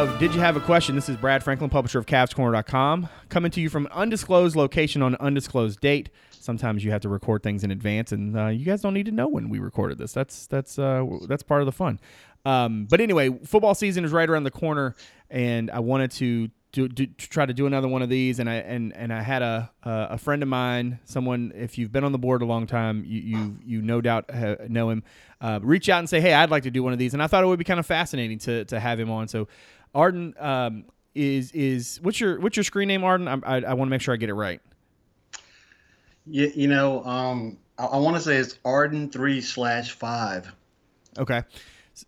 of Did You Have a Question? This is Brad Franklin, publisher of CavsCorner.com, coming to you from undisclosed location on undisclosed date. Sometimes you have to record things in advance, and uh, you guys don't need to know when we recorded this. That's that's uh, that's part of the fun. Um, but anyway, football season is right around the corner, and I wanted to to, to, to try to do another one of these and I and and I had a a, a friend of mine someone if you've been on the board a long time you you, you no doubt ha- know him uh, reach out and say hey I'd like to do one of these and I thought it would be kind of fascinating to to have him on so Arden um, is is what's your what's your screen name Arden I, I, I want to make sure I get it right you, you know um, I, I want to say it's Arden three slash five okay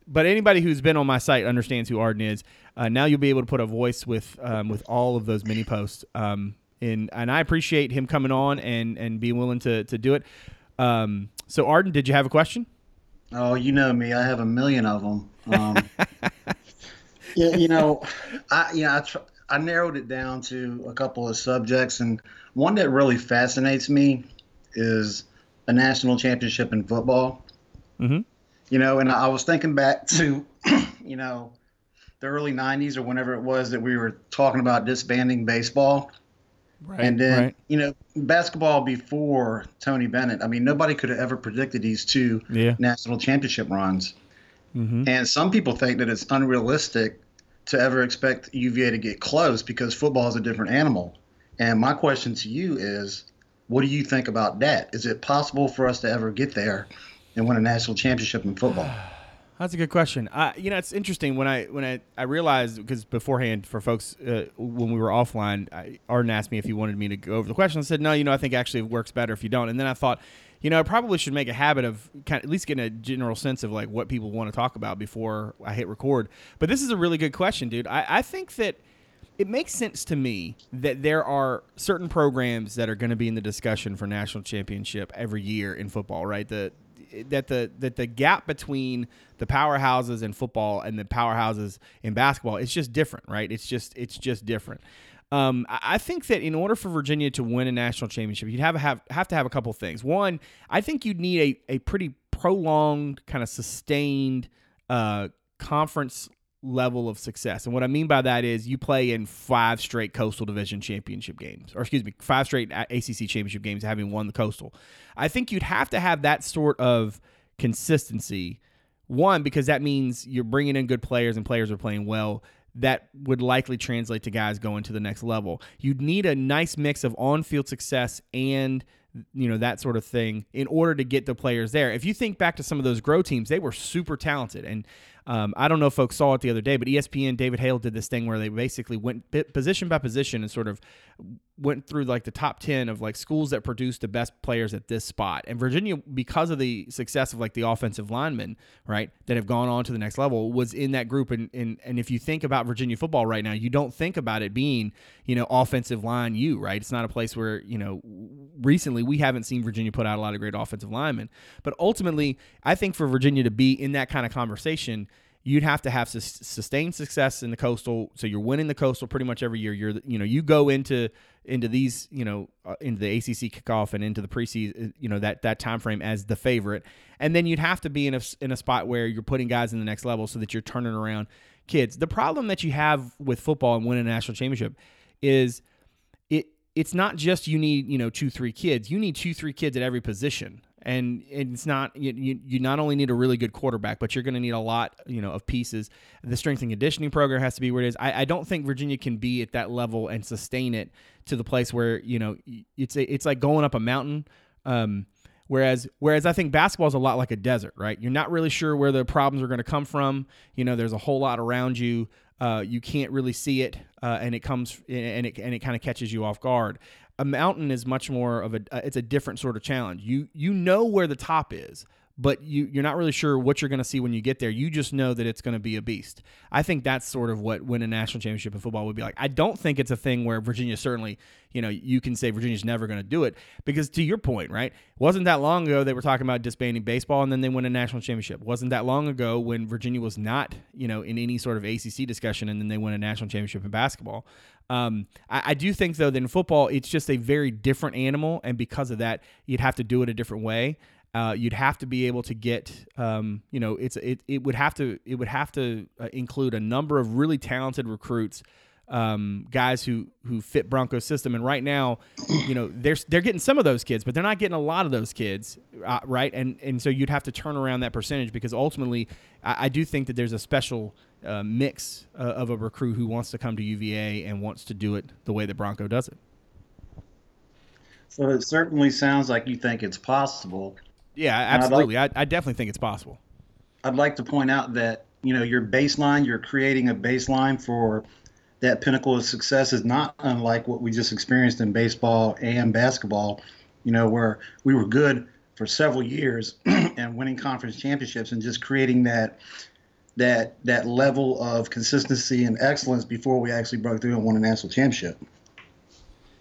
but anybody who's been on my site understands who Arden is. Uh, now you'll be able to put a voice with um, with all of those mini posts. Um, and and I appreciate him coming on and and being willing to to do it. Um, so Arden, did you have a question? Oh, you know me. I have a million of them. Um, yeah, you know, I you know I tr- I narrowed it down to a couple of subjects, and one that really fascinates me is a national championship in football. Mm-hmm. You know, and I was thinking back to, you know, the early 90s or whenever it was that we were talking about disbanding baseball. Right. And then, right. you know, basketball before Tony Bennett, I mean, nobody could have ever predicted these two Yeah. national championship runs. Mm-hmm. And some people think that it's unrealistic to ever expect UVA to get close because football is a different animal. And my question to you is what do you think about that? Is it possible for us to ever get there and win a national championship in football? That's a good question. You know, it's interesting when I when I, I realized because beforehand for folks uh, when we were offline, I, Arden asked me if he wanted me to go over the question. I said no. You know, I think actually it works better if you don't. And then I thought, you know, I probably should make a habit of kind of at least getting a general sense of like what people want to talk about before I hit record. But this is a really good question, dude. I, I think that it makes sense to me that there are certain programs that are going to be in the discussion for national championship every year in football, right? The that the that the gap between the powerhouses in football and the powerhouses in basketball it's just different, right? It's just it's just different. Um, I think that in order for Virginia to win a national championship, you'd have have have to have a couple things. One, I think you'd need a, a pretty prolonged, kind of sustained uh, conference level of success. And what I mean by that is you play in five straight Coastal Division championship games, or excuse me, five straight ACC championship games, having won the Coastal. I think you'd have to have that sort of consistency. One, because that means you're bringing in good players and players are playing well. That would likely translate to guys going to the next level. You'd need a nice mix of on-field success and you know that sort of thing in order to get the players there. If you think back to some of those Groh teams, they were super talented, and um, I don't know if folks saw it the other day, but ESPN David Hale did this thing where they basically went position by position and sort of went through like the top 10 of like schools that produced the best players at this spot. And Virginia, because of the success of like the offensive linemen, right, that have gone on to the next level, was in that group. And, and, and if you think about Virginia football right now, you don't think about it being, you know, offensive line you, right? It's not a place where, you know, recently we haven't seen Virginia put out a lot of great offensive linemen. But ultimately, I think for Virginia to be in that kind of conversation, you'd have to have sus- sustained success in the coastal. So you're winning the coastal pretty much every year. You're you know you go into into these you know uh, into the ACC kickoff and into the preseason you know that that time frame as the favorite. And then you'd have to be in a in a spot where you're putting guys in the next level so that you're turning around kids. The problem that you have with football and winning a national championship is it it's not just you need you know two three kids. You need two three kids at every position and it's not you, you, not only need a really good quarterback but you're going to need a lot you know of pieces the strength and conditioning program has to be where it is I, I don't think virginia can be at that level and sustain it to the place where you know it's it's like going up a mountain um, Whereas, whereas I think basketball is a lot like a desert, right? You're not really sure where the problems are going to come from. You know, there's a whole lot around you. Uh, you can't really see it, uh, and it comes and it and it kind of catches you off guard. A mountain is much more of a uh, it's a different sort of challenge. You you know where the top is, but you you're not really sure what you're going to see when you get there. You just know that it's going to be a beast. I think that's sort of what win a national championship in football would be like. I don't think it's a thing where Virginia certainly, you know, you can say Virginia's never going to do it because to your point, right? Wasn't that long ago they were talking about disbanding baseball and then they win a national championship. Wasn't that long ago when Virginia was not, you know, in any sort of ACC discussion and then they win a national championship in basketball. Um, I, I do think though that in football it's just a very different animal, and because of that, you'd have to do it a different way. Uh, you'd have to be able to get, um, you know, it's it, it would have to it would have to uh, include a number of really talented recruits, um, guys who who fit Bronco's system. And right now, you know, they're they're getting some of those kids, but they're not getting a lot of those kids, uh, right? And and so you'd have to turn around that percentage because ultimately, I, I do think that there's a special uh, mix uh, of a recruit who wants to come to UVA and wants to do it the way that Bronco does it. So it certainly sounds like you think it's possible. Yeah, absolutely. Like, I, I definitely think it's possible. I'd like to point out that you know your baseline, you're creating a baseline for that pinnacle of success is not unlike what we just experienced in baseball and basketball. You know, where we were good for several years and winning conference championships and just creating that that that level of consistency and excellence before we actually broke through and won a national championship.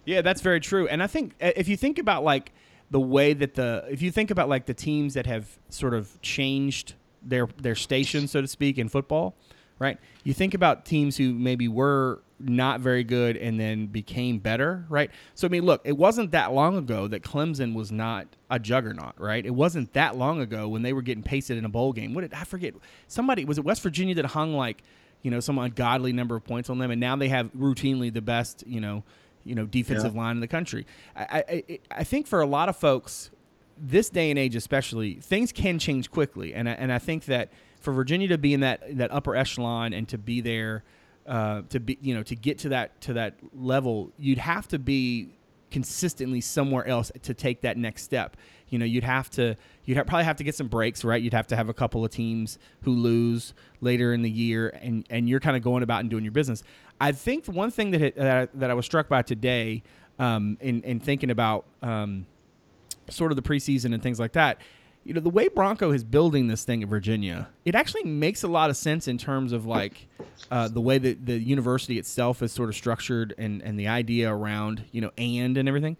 Yeah, that's very true. And I think uh, if you think about like the way that the if you think about like the teams that have sort of changed their their station so to speak in football, right? You think about teams who maybe were not very good and then became better, right? So I mean, look, it wasn't that long ago that Clemson was not a juggernaut, right? It wasn't that long ago when they were getting pasted in a bowl game. What did I forget? Somebody was it West Virginia that hung like, you know, some ungodly number of points on them, and now they have routinely the best, you know, you know, defensive yeah. line in the country. I, I I think for a lot of folks, this day and age especially, things can change quickly, and I, and I think that for Virginia to be in that that upper echelon and to be there uh, to be you know to get to that to that level, you'd have to be consistently somewhere else to take that next step. You know, you'd have to you'd have, probably have to get some breaks, right? You'd have to have a couple of teams who lose later in the year, and and you're kind of going about and doing your business. I think one thing that that, that I was struck by today, um, in in thinking about um, sort of the preseason and things like that you know the way Bronco is building this thing in Virginia, it actually makes a lot of sense in terms of like uh, the way that the university itself is sort of structured and and the idea around you know and and everything.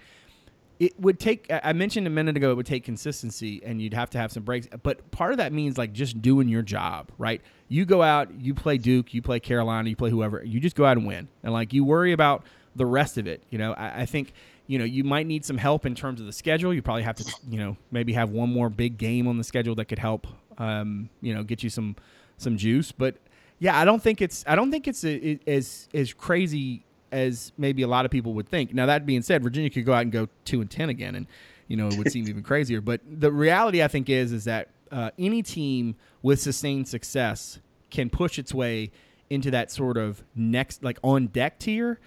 It would take. I mentioned a minute ago it would take consistency and you'd have to have some breaks. But part of that means like just doing your job, right? You go out, you play Duke, you play Carolina, you play whoever. You just go out and win, and like you worry about the rest of it. You know, I, I think you know, you might need some help in terms of the schedule. You probably have to, you know, maybe have one more big game on the schedule that could help, um, you know, get you some some juice. But yeah, I don't think it's I don't think it's a, it, as as crazy as maybe a lot of people would think. Now that being said, Virginia could go out and go two and ten again, and you know it would seem even crazier. But the reality I think is is that uh, any team with sustained success can push its way into that sort of next like on deck tier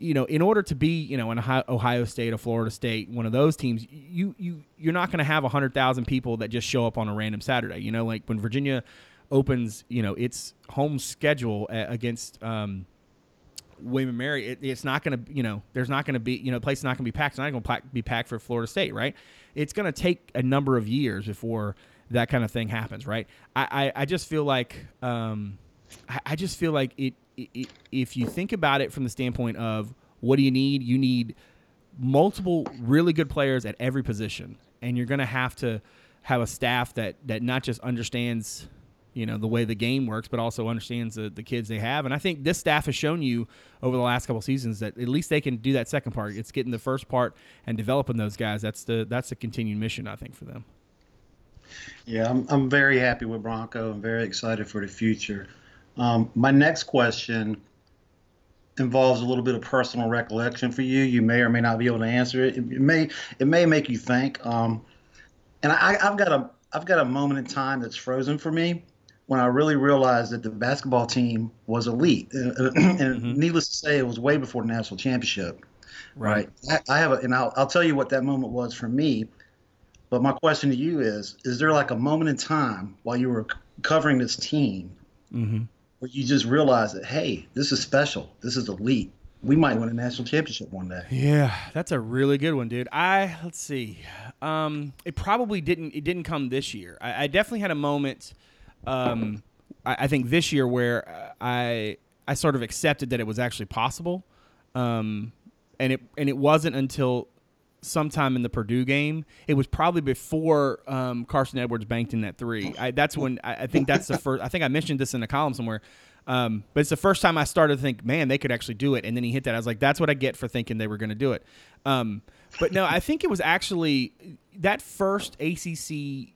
you know, in order to be, you know, an Ohio State, a Florida State, one of those teams, you you you're not going to have hundred thousand people that just show up on a random Saturday. You know, like when Virginia opens, you know, its home schedule against um, William Mary, it, it's not going to, you know, there's not going to be, you know, the place is not going to be packed. It's not going to be packed for Florida State, right? It's going to take a number of years before that kind of thing happens, right? I I, I just feel like. Um, I, I just feel like it, if you think about it from the standpoint of what do you need, you need multiple really good players at every position, and you're going to have to have a staff that that not just understands you know the way the game works, but also understands the, the kids they have. And I think this staff has shown you over the last couple seasons that at least they can do that second part. It's getting the first part and developing those guys. That's the that's the continued mission I think for them. Yeah, I'm I'm very happy with Bronco. I'm very excited for the future. Um, my next question involves a little bit of personal recollection for you. You may or may not be able to answer it. It, may it may make you think. Um, and I, I've got a I've got a moment in time that's frozen for me when I really realized that the basketball team was elite. and mm-hmm. needless to say, it was way before the national championship. Right. right? I, I, have a, and I'll, I'll tell you what that moment was for me. But my question to you is: Is there like a moment in time while you were covering this team mm-hmm where you just realize that hey, this is special. This is elite. We might win a national championship one day. Yeah, that's a really good one, dude. I let's see. Um, it probably didn't. It didn't come this year. I, I definitely had a moment. Um, I, I, think this year where I I sort of accepted that it was actually possible. Um, and it and it wasn't until sometime in the Purdue game. It was probably before um, Carson Edwards banked in that three. I, that's when I, I, think that's the first. I think I mentioned this in a column somewhere. Um, but it's the first time I started to think, man, they could actually do it. And then he hit that. I was like, that's what I get for thinking they were going to do it. Um, but no, I think it was actually that first ACC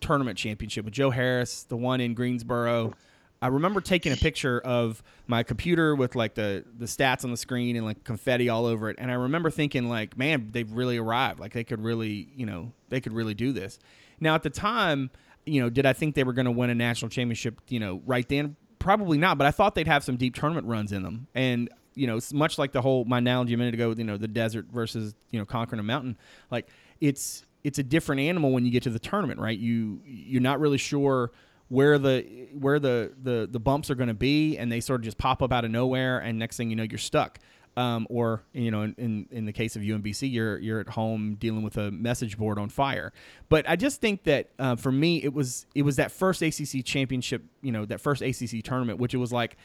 tournament championship with Joe Harris, the one in Greensboro. I remember taking a picture of my computer with like the the stats on the screen and like confetti all over it, and I remember thinking like, man, they've really arrived. Like they could really, you know, they could really do this. Now at the time, you know, did I think they were going to win a national championship? You know, right then, probably not. But I thought they'd have some deep tournament runs in them, and you know, much like the whole my analogy a minute ago, you know, the desert versus you know conquering a mountain, like it's it's a different animal when you get to the tournament, right? You you're not really sure where the where the the, the bumps are going to be, and they sort of just pop up out of nowhere, and next thing you know, you're stuck. Um, or you know, in, in, in the case of UMBC, you're you're at home dealing with a message board on fire. But I just think that uh, for me, it was it was that first ACC championship, you know, that first ACC tournament, which it was like,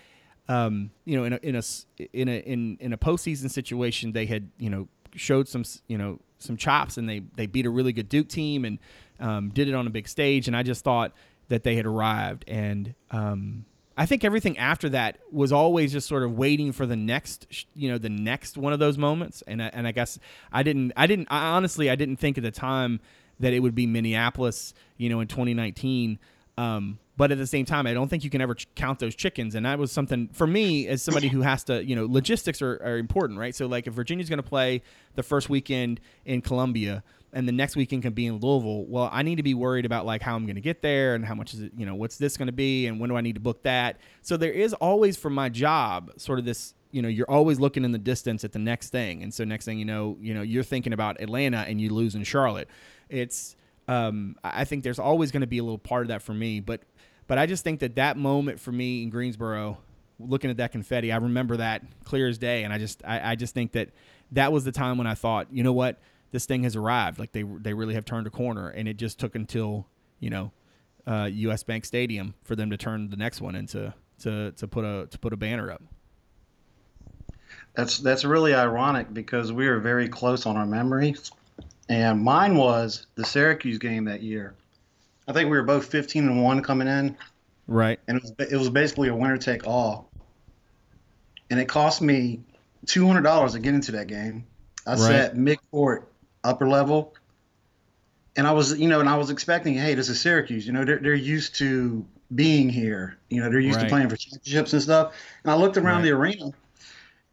um, you know, in a in a in a in, in a postseason situation, they had you know showed some you know some chops, and they they beat a really good Duke team and um, did it on a big stage, and I just thought that they had arrived. And um, I think everything after that was always just sort of waiting for the next, you know, the next one of those moments. And I, and I guess I didn't, I didn't, I honestly, I didn't think at the time that it would be Minneapolis, you know, in 2019. Um, but at the same time, I don't think you can ever ch- count those chickens. And that was something for me as somebody who has to, you know, logistics are, are important, right? So like if Virginia's going to play the first weekend in Columbia, and the next weekend can be in Louisville. Well, I need to be worried about like how I'm going to get there and how much is it, you know, what's this going to be and when do I need to book that? So there is always for my job sort of this, you know, you're always looking in the distance at the next thing. And so next thing you know, you know, you're thinking about Atlanta and you lose in Charlotte. It's um I think there's always going to be a little part of that for me, but but I just think that that moment for me in Greensboro looking at that confetti, I remember that clear as day and I just I, I just think that that was the time when I thought, you know what? This thing has arrived. Like they they really have turned a corner, and it just took until you know uh, U.S. Bank Stadium for them to turn the next one into to to put a to put a banner up. That's that's really ironic because we are very close on our memories, and mine was the Syracuse game that year. I think we were both 15 and one coming in, right? And it was it was basically a winner take all, and it cost me two hundred dollars to get into that game. I right. sat mid court upper level. And I was, you know, and I was expecting, hey, this is Syracuse. You know, they're, they're used to being here. You know, they're used right. to playing for championships and stuff. And I looked around right. the arena,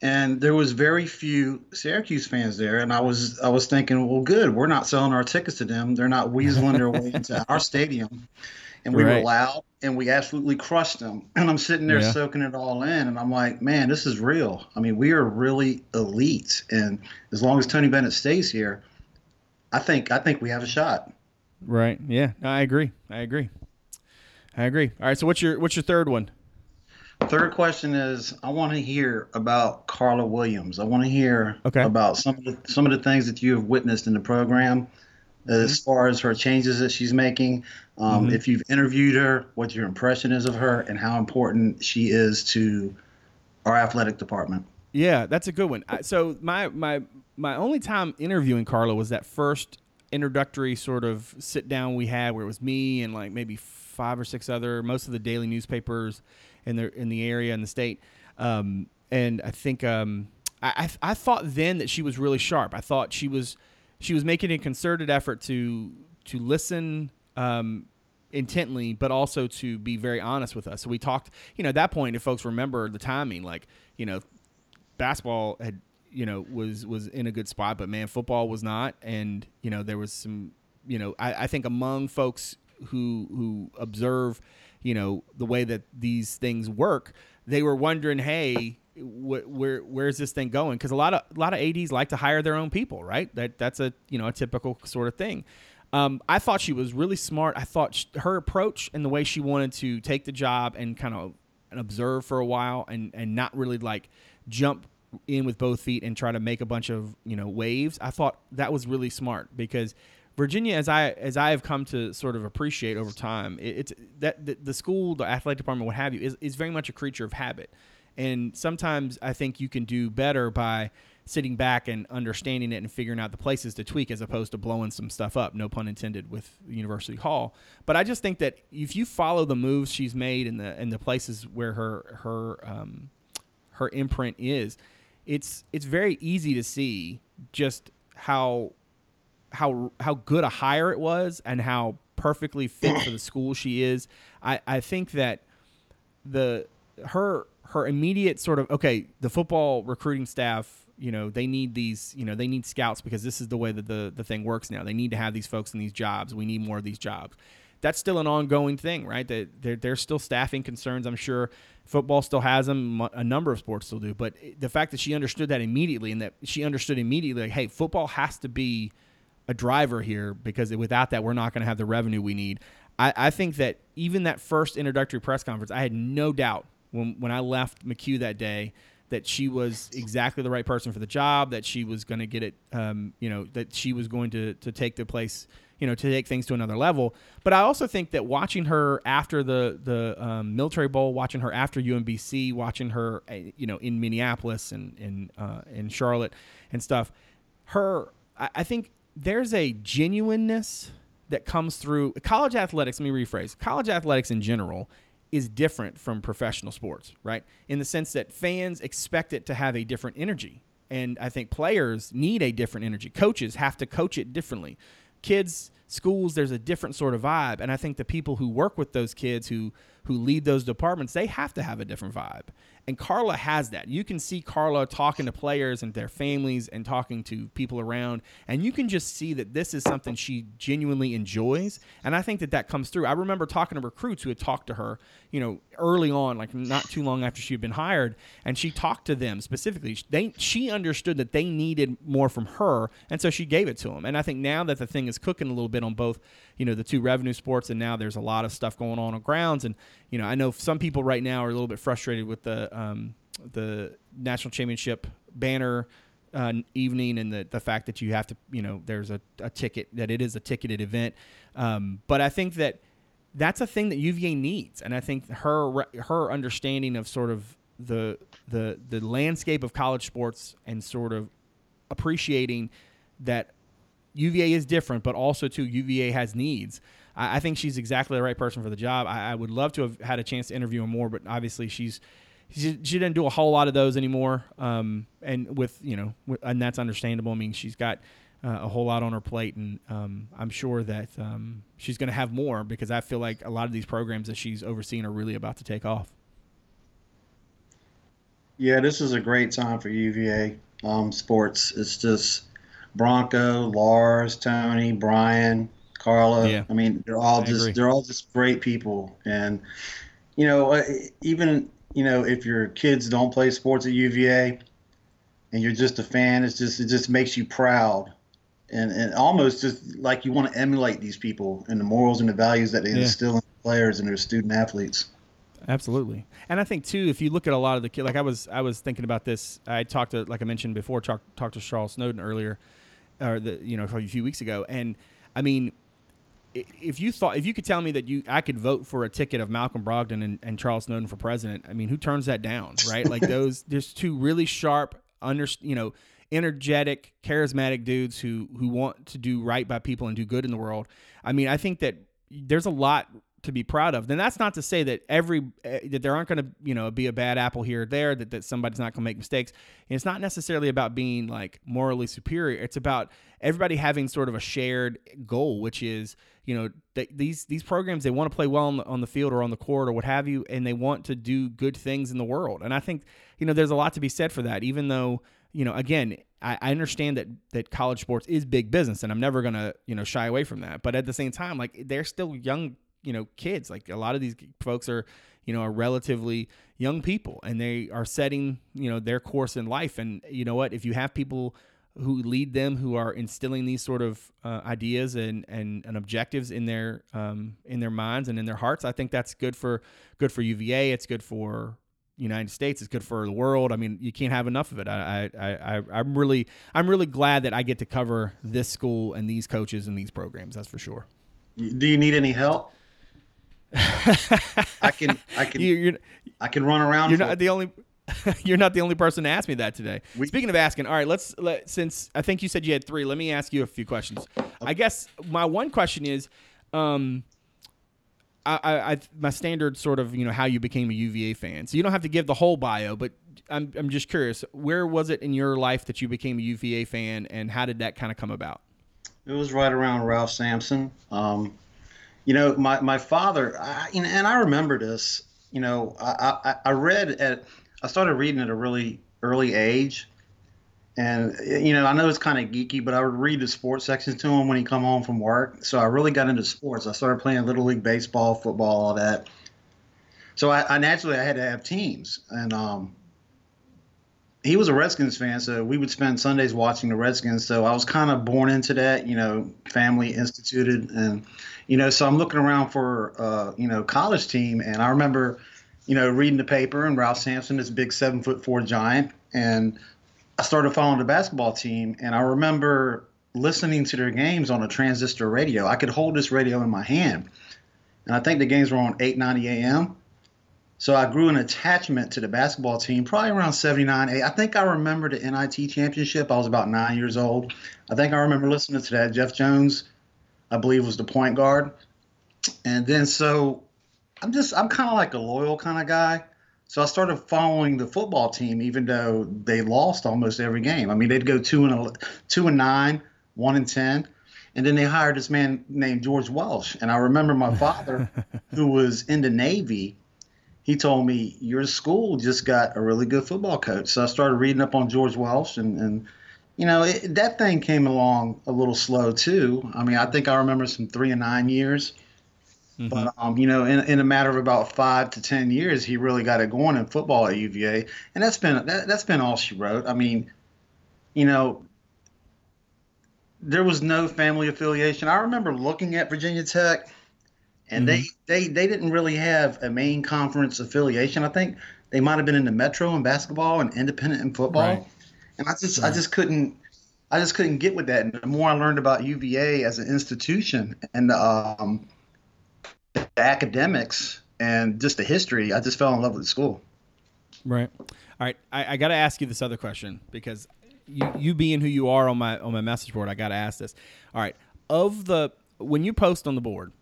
and there was very few Syracuse fans there. And I was, I was thinking, well, good, we're not selling our tickets to them. They're not weaseling their way into our stadium. And we right. were loud, and we absolutely crushed them. And I'm sitting there yeah. soaking it all in, and I'm like, man, this is real. I mean, we are really elite. And as long as Tony Bennett stays here I think I think we have a shot. Right. Yeah. I agree. I agree. I agree. All right. So what's your what's your third one? Third question is I want to hear about Carla Williams. I want to hear okay. about some of the some of the things that you have witnessed in the program as mm-hmm. far as her changes that she's making. Um, mm-hmm. If you've interviewed her, what your impression is of her, and how important she is to our athletic department. Yeah, that's a good one. So my my my only time interviewing Carla was that first introductory sort of sit down we had where it was me and like maybe five or six other most of the daily newspapers in the in the area in the state. Um, and I think um, I, I, I thought then that she was really sharp. I thought she was she was making a concerted effort to to listen um, intently but also to be very honest with us. So we talked you know at that point if folks remember the timing like you know basketball had you know was was in a good spot, but man, football was not, and you know there was some, you know, I, I think among folks who who observe, you know, the way that these things work, they were wondering, hey, wh- where where's this thing going? Because a lot of a lot of ads like to hire their own people, right? That that's a you know a typical sort of thing. Um, I thought she was really smart. I thought she, her approach and the way she wanted to take the job and kind of observe for a while and and not really like jump in with both feet and try to make a bunch of you know waves. I thought that was really smart because Virginia, as I as I have come to sort of appreciate over time, it, it's that the, the, school, the athletic department, what have you, is is very much a creature of habit, and sometimes I think you can do better by sitting back and understanding it and figuring out the places to tweak as opposed to blowing some stuff up. No pun intended with University Hall. But I just think that if you follow the moves she's made and the and the places where her her um, her imprint is, it's it's very easy to see just how how how good a hire it was and how perfectly fit for the school she is. I, I think that the her her immediate sort of okay, the football recruiting staff, you know, they need these, you know, they need scouts because this is the way that the the thing works now. They need to have these folks in these jobs. We need more of these jobs. That's still an ongoing thing, right? That there, there's still staffing concerns. I'm sure football still has them. A number of sports still do. But the fact that she understood that immediately and that she understood immediately, like, hey, football has to be a driver here because without that, we're not going to have the revenue we need. I, I think that even that first introductory press conference, I had no doubt when when I left McCue that day that she was exactly the right person for the job, that she was going to get it, um, you know, that she was going to to take the place, you know, to take things to another level. But I also think that watching her after the the um, military bowl, watching her after UMBC, watching her, eh, you know, in Minneapolis and in uh, in Charlotte and stuff, her, I, I think there's a genuineness that comes through college athletics. Let me rephrase: college athletics in general is different from professional sports, right? In the sense that fans expect it to have a different energy. And I think players need a different energy. Coaches have to coach it differently. Kids, schools, there's a different sort of vibe. And I think the people who work with those kids who who lead those departments, they have to have a different vibe. And Carla has that. You can see Carla talking to players and their families and talking to people around, and you can just see that this is something she genuinely enjoys. And I think that that comes through. I remember talking to recruits who had talked to her, you know, early on, like not too long after she had been hired, and she talked to them specifically. They she understood that they needed more from her, and so she gave it to them. And I think now that the thing is cooking a little bit on both, you know, the two revenue sports, and now there's a lot of stuff going on on grounds, and you know, I know some people right now are a little bit frustrated with the um, the national championship banner uh, evening and the the fact that you have to, you know, there's a, a ticket that it is a ticketed event. Um, but I think that that's a thing that UVA needs, and I think her her understanding of sort of the the the landscape of college sports and sort of appreciating that UVA is different, but also too UVA has needs. I, I think she's exactly the right person for the job. I, I, would love to have had a chance to interview her more, but obviously she's she, she didn't do a whole lot of those anymore. Um, and with you know, with, and that's understandable. I mean, she's got uh, a whole lot on her plate, and um, I'm sure that um, she's going to have more because I feel like a lot of these programs that she's overseeing are really about to take off. Yeah, this is a great time for UVA um, sports. It's just Bronco, Lars, Tony, Brian, Carla. Yeah. I mean, they're all I just agree. they're all just great people, and you know, uh, even you know, if your kids don't play sports at UVA, and you're just a fan, it's just it just makes you proud, and and almost just like you want to emulate these people and the morals and the values that they yeah. instill in players and their student athletes. Absolutely, and I think too, if you look at a lot of the kids, like I was, I was thinking about this. I talked to, like I mentioned before, talked talked to Charles Snowden earlier, or the you know a few weeks ago, and I mean, if you thought if you could tell me that you I could vote for a ticket of Malcolm Brogdon and, and Charles Snowden for president, I mean, who turns that down, right? like those, there's two really sharp, under you know, energetic, charismatic dudes who who want to do right by people and do good in the world. I mean, I think that there's a lot to be proud of. Then that's not to say that every uh, that there aren't going to you know be a bad apple here or there that, that somebody's not going to make mistakes. And it's not necessarily about being like morally superior. It's about everybody having sort of a shared goal, which is you know these these programs they want to play well on the, on the field or on the court or what have you, and they want to do good things in the world. And I think you know there's a lot to be said for that, even though you know again I, I understand that that college sports is big business, and I'm never gonna you know shy away from that. But at the same time, like they're still young you know kids. Like a lot of these folks are you know are relatively young people and they are setting you know their course in life. And you know what? If you have people who lead them who are instilling these sort of uh, ideas and, and, and objectives in their um, in their minds and in their hearts I think that's good for good for UVA it's good for United States. It's good for the world. I mean you can't have enough of it. I, I, I I'm really I'm really glad that I get to cover this school and these coaches and these programs that's for sure. Do you need any help I can I can you're, I can run around. You're not the only You're not the only person to ask me that today. We, Speaking of asking, all right, let's let since I think you said you had three. Let me ask you a few questions. Okay. I guess my one question is, um, I, I, my standard sort of you know how you became a UVA fan. So you don't have to give the whole bio, but I'm I'm just curious, where was it in your life that you became a UVA fan, and how did that kind of come about? It was right around Ralph Sampson. Um, you know, my my father, I, and I remember this. You know, I, I, I read at I started reading at a really early age, and you know, I know it's kind of geeky, but I would read the sports sections to him when he come home from work. So I really got into sports. I started playing little league baseball, football, all that. So I, I naturally I had to have teams, and um, he was a Redskins fan, so we would spend Sundays watching the Redskins. So I was kind of born into that, you know, family instituted, and you know, so I'm looking around for uh, you know college team, and I remember, you know, reading the paper and Ralph Sampson, this big seven foot four giant, and I started following the basketball team, and I remember listening to their games on a transistor radio. I could hold this radio in my hand, and I think the games were on 8:90 a.m. So I grew an attachment to the basketball team probably around 79. I think I remember the NIT championship. I was about nine years old. I think I remember listening to that. Jeff Jones, I believe, was the point guard. And then so I'm just, I'm kind of like a loyal kind of guy. So I started following the football team, even though they lost almost every game. I mean, they'd go two and two and nine, one and ten, and then they hired this man named George Welsh. And I remember my father, who was in the Navy, he told me your school just got a really good football coach. So I started reading up on George Welsh, and, and you know it, that thing came along a little slow too. I mean, I think I remember some three and nine years Mm-hmm. But um, you know, in, in a matter of about five to ten years, he really got it going in football at UVA, and that's been that, that's been all she wrote. I mean, you know, there was no family affiliation. I remember looking at Virginia Tech, and mm-hmm. they, they they didn't really have a main conference affiliation. I think they might have been in the Metro in basketball and independent in football, right. and I just right. I just couldn't. I just couldn't get with that. And the more I learned about UVA as an institution and um, the academics and just the history, I just fell in love with the school. Right. All right. I, I got to ask you this other question because you, you being who you are on my on my message board, I got to ask this. All right. Of the when you post on the board,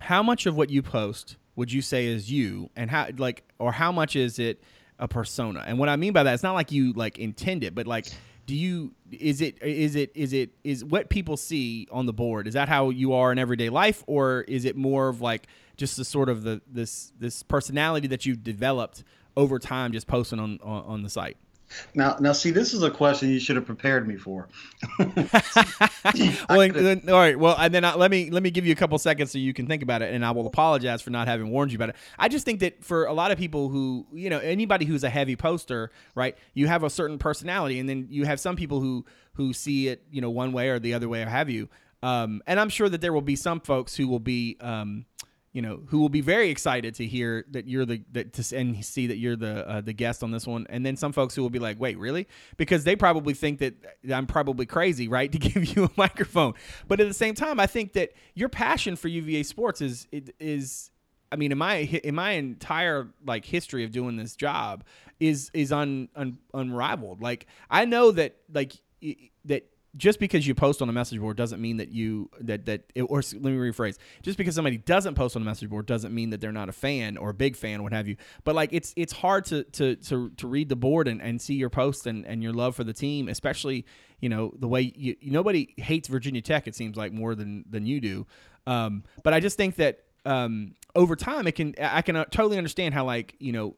how much of what you post would you say is you, and how like or how much is it a persona? And what I mean by that, it's not like you like intend it, but like do you is it is it is it is what people see on the board is that how you are in everyday life? Or is it more of like just the sort of the this this personality that you've developed over time just posting on on, on the site now, now, see, this is a question you should have prepared me for. well, then, all right. Well, and then I, let me let me give you a couple seconds so you can think about it, and I will apologize for not having warned you about it. I just think that for a lot of people who, you know, anybody who's a heavy poster, right? You have a certain personality, and then you have some people who who see it, you know, one way or the other way, or have you. Um, and I'm sure that there will be some folks who will be. Um, you know, who will be very excited to hear that you're the that to and see that you're the uh, the guest on this one, and then some folks who will be like, "Wait, really?" Because they probably think that I'm probably crazy, right, to give you a microphone. But at the same time, I think that your passion for UVA sports is is I mean, in my in my entire like history of doing this job is is un, un unrivaled. Like I know that like that just because you post on a message board doesn't mean that you that that it, or let me rephrase. Just because somebody doesn't post on a message board doesn't mean that they're not a fan or a big fan what have you. But like it's it's hard to to to, to read the board and, and see your post and, and your love for the team especially you know the way you, nobody hates virginia tech it seems like more than than you do. Um, but i just think that um, over time it can i can uh, totally understand how like you know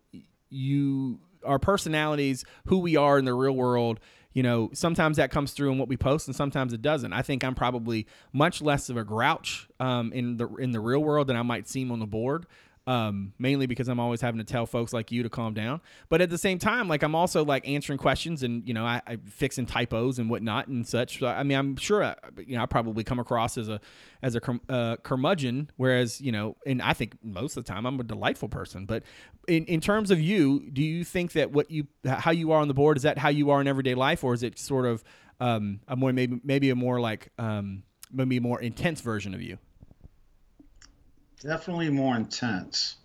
you our personalities who we are in the real world you know, sometimes that comes through in what we post, and sometimes it doesn't. I think I'm probably much less of a grouch um, in the in the real world than I might seem on the board um, mainly because I'm always having to tell folks like you to calm down. But at the same time, like I'm also like answering questions and you know I, I fixing typos and whatnot and such. So, I mean, I'm sure I, you know I probably come across as a as a uh, curmudgeon, whereas you know, and I think most of the time I'm a delightful person. But in in terms of you, do you think that what you how you are on the board is that how you are in everyday life, or is it sort of um, a more maybe maybe a more like um, maybe more intense version of you? Definitely more intense.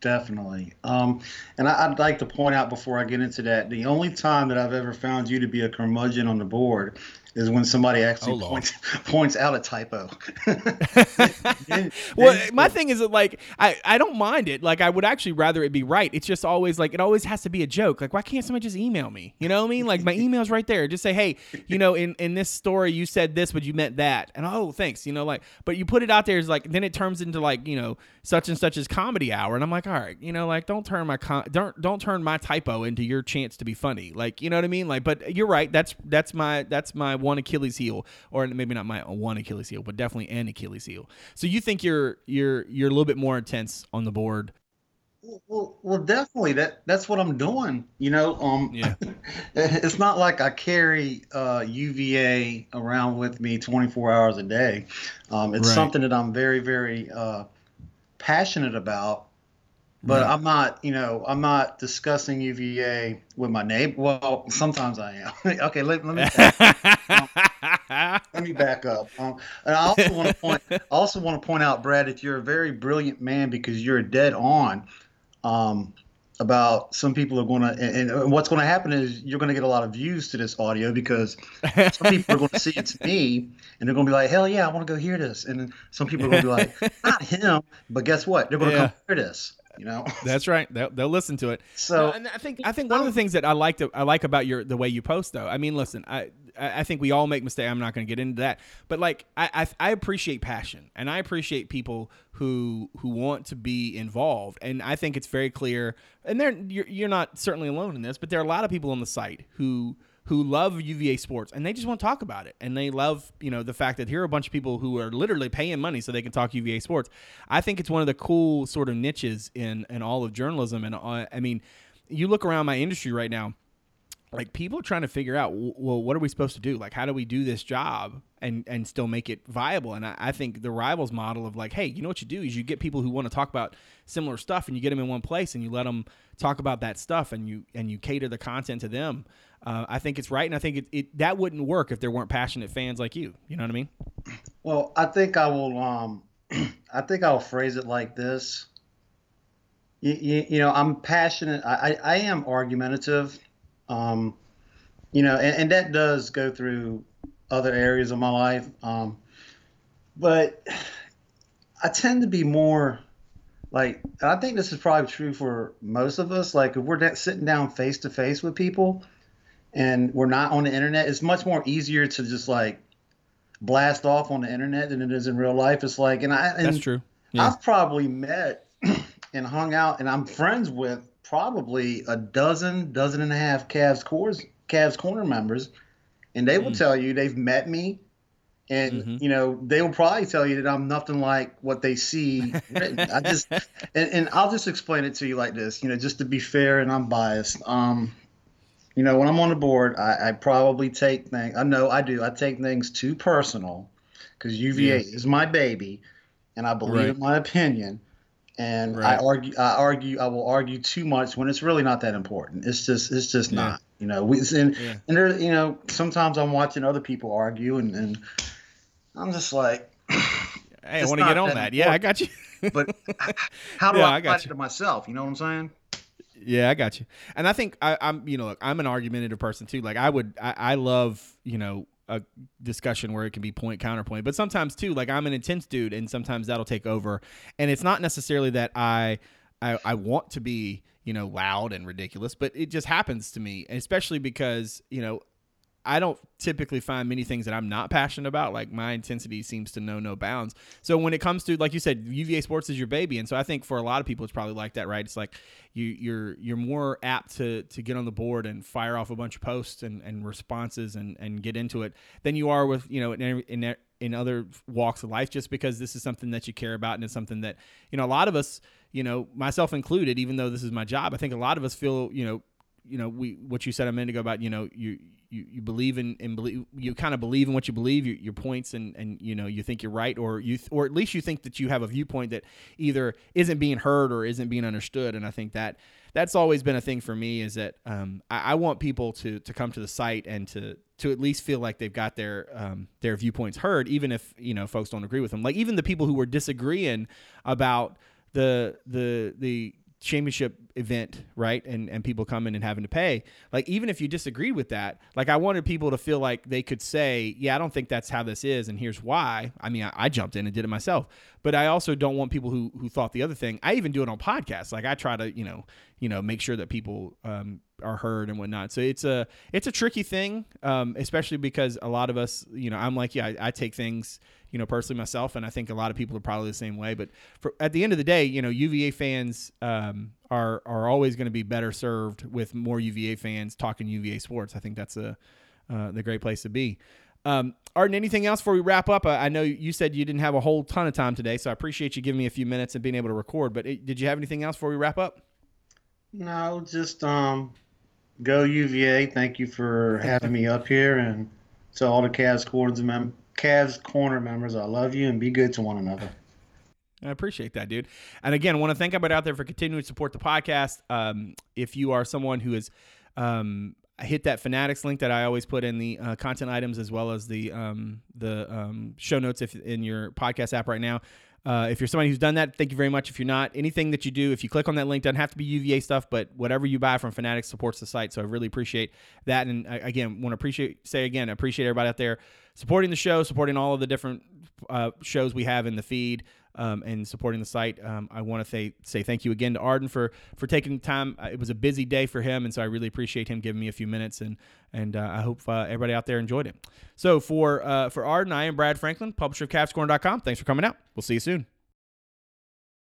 Definitely. Um, and I, would like to point out before I get into that, the only time that I've ever found you to be a curmudgeon on the board is when somebody actually oh, points points out a typo. well, my thing is that like I, I don't mind it. Like I would actually rather it be right. It's just always like it always has to be a joke. Like why can't somebody just email me? You know what I mean? Like my email's right there. Just say, hey, you know, in in this story you said this, but you meant that, and oh, thanks. You know, like but you put it out there is like then it turns into like you know such and such as comedy hour, and I'm like, all right, you know, like don't turn my don't don't turn my typo into your chance to be funny. Like you know what I mean? Like, but you're right. That's that's my that's my one Achilles heel, or maybe not my one Achilles heel, but definitely an Achilles heel. So you think you're you're you're a little bit more intense on the board. Well, well, definitely. That that's what I'm doing. You know, um, yeah. it's not like I carry uh, UVA around with me 24 hours a day. Um, it's right. something that I'm very, very uh, passionate about but right. I'm not, you know, I'm not discussing UVA with my neighbor. Well, sometimes I am. okay, let, let me back, let me back up. Um, and I also want to point, also want to point out, Brad, that you're a very brilliant man because you're dead on um, about some people are going to, and, and, what's going to happen is you're going to get a lot of views to this audio because some people are going to see it to me and they're going to be like, hell yeah, I want to go hear this. And then some people are going to be like, not him, but guess what? They're going to yeah. come hear this. You know, that's right. They'll, they'll listen to it. So, and I think I think one of the um, things that I like to I like about your the way you post though. I mean, listen, I I think we all make mistakes. I'm not going to get into that, but like I, I, I appreciate passion and I appreciate people who who want to be involved, and I think it's very clear. And they're you're, you're not certainly alone in this, but there are a lot of people on the site who who love UVA sports and they just want to talk about it. And they love, you know, the fact that here are a bunch of people who are literally paying money so they can talk UVA sports. I think it's one of the cool sort of niches in in all of journalism. And uh, I mean, you look around my industry right now, like people are trying to figure out, well, what are we supposed to do? Like, how do we do this job and and still make it viable? And I, I think the rivals model of like, hey, you know what you do is you get people who want to talk about similar stuff and you get them in one place and you let them talk about that stuff and you and you cater the content to them uh, I think it's right, and I think it, it, that wouldn't work if there weren't passionate fans like you. You know what I mean? Well, I think I will. Um, I think I'll phrase it like this. You, you, you know, I'm passionate. I, I, I am argumentative. Um, you know, and, and, that does go through other areas of my life. Um, but I tend to be more like, I think this is probably true for most of us. Like, if we're sitting down face to face with people and we're not on the internet, it's much more easier to just like blast off on the internet than it is in real life. It's like, and I, and that's true. Yeah. I've probably met and hung out, and I'm friends with probably a dozen, dozen and a half Cavs cores, Cavs corner members, and they will mm. tell you they've met me, and mm-hmm. you know they will probably tell you that I'm nothing like what they see. I just, and, and I'll just explain it to you like this, you know, just to be fair and unbiased. Um, you know, when I'm on the board, I, I probably take things. I know I do. I take things too personal because UVA yeah. is my baby, and I believe right. in my opinion. And right. I argue. I argue. I will argue too much when it's really not that important. It's just. It's just yeah. not. You know. We and, yeah. and there. You know. Sometimes I'm watching other people argue, and, and I'm just like. Hey, I want to get on that. Yeah, I got you. but how do I, I got you. to myself? You know what I'm saying? Yeah, I got you. And I think I, am you know, look, I'm an argumentative person too. Like I would, I, I love, you know, a discussion where it can be point counterpoint, but sometimes too, like I'm an intense dude, and sometimes that'll take over. And it's not necessarily that I, I, I want to be, you know, loud and ridiculous, but it just happens to me, especially because you know I don't typically find many things that I'm not passionate about. Like my intensity seems to know no bounds. So when it comes to, like you said, UVA sports is your baby, and so I think for a lot of people, it's probably like that, right? It's like you, you're you're more apt to to get on the board and fire off a bunch of posts and, and responses and and get into it than you are with you know in, in in other walks of life, just because this is something that you care about and it's something that you know a lot of us, you know, myself included, even though this is my job, I think a lot of us feel you know you know we what you said a minute ago about you know you you, you believe in and believe you kind of believe in what you believe your, your points and and you know you think you're right or you or at least you think that you have a viewpoint that either isn't being heard or isn't being understood. And I think that that's always been a thing for me is that um, I, I, want people to to come to the site and to to at least feel like they've got their um, their viewpoints heard even if you know folks don't agree with them. Like even the people who were disagreeing about the the the championship event, right? And and people coming and having to pay. Like even if you disagreed with that, like I wanted people to feel like they could say, "Yeah, I don't think that's how this is, and here's why." I mean, I, I jumped in and did it myself, but I also don't want people who who thought the other thing. I even do it on podcasts. Like I try to, you know, you know, make sure that people um, are heard and whatnot. So it's a it's a tricky thing, um, especially because a lot of us, you know, I'm like, yeah, I, I take things you know, personally myself, and I think a lot of people are probably the same way. But for, at the end of the day, you know, UVA fans um, are are always going to be better served with more UVA fans talking UVA sports. I think that's a uh, the great place to be. Um, Arden, anything else before we wrap up? I, I, know you said you didn't have a whole ton of time today, so I appreciate you giving me a few minutes and being able to record. But it, did you have anything else before we wrap up? No, just um, go UVA. Thank you for having me up here, and to all the Cavs Corners mem- Cavs Corner members, I love you and be good to one another. I appreciate that, dude. And again, I want to thank everybody out there for continuing to support the podcast. Um, if you are someone who is um, hit that Fanatics link that I always put in the uh, content items as well as the um, the um, show notes if in your podcast app right now. Uh, if you're somebody who's done that, thank you very much. If you're not, anything that you do, if you click on that link, doesn't have to be UVA stuff, but whatever you buy from Fanatics supports the site. So I really appreciate that. And I, again, want to appreciate say again, I appreciate everybody out there supporting the show, supporting all of the different uh, shows we have in the feed. Um, and supporting the site. Um, I want to say say thank you again to Arden for for taking time. Uh, it was a busy day for him, and so I really appreciate him giving me a few minutes. And and uh, I hope uh, everybody out there enjoyed it. So for uh, for Arden, I am Brad Franklin, publisher of CavsCorner.com. Thanks for coming out. We'll see you soon.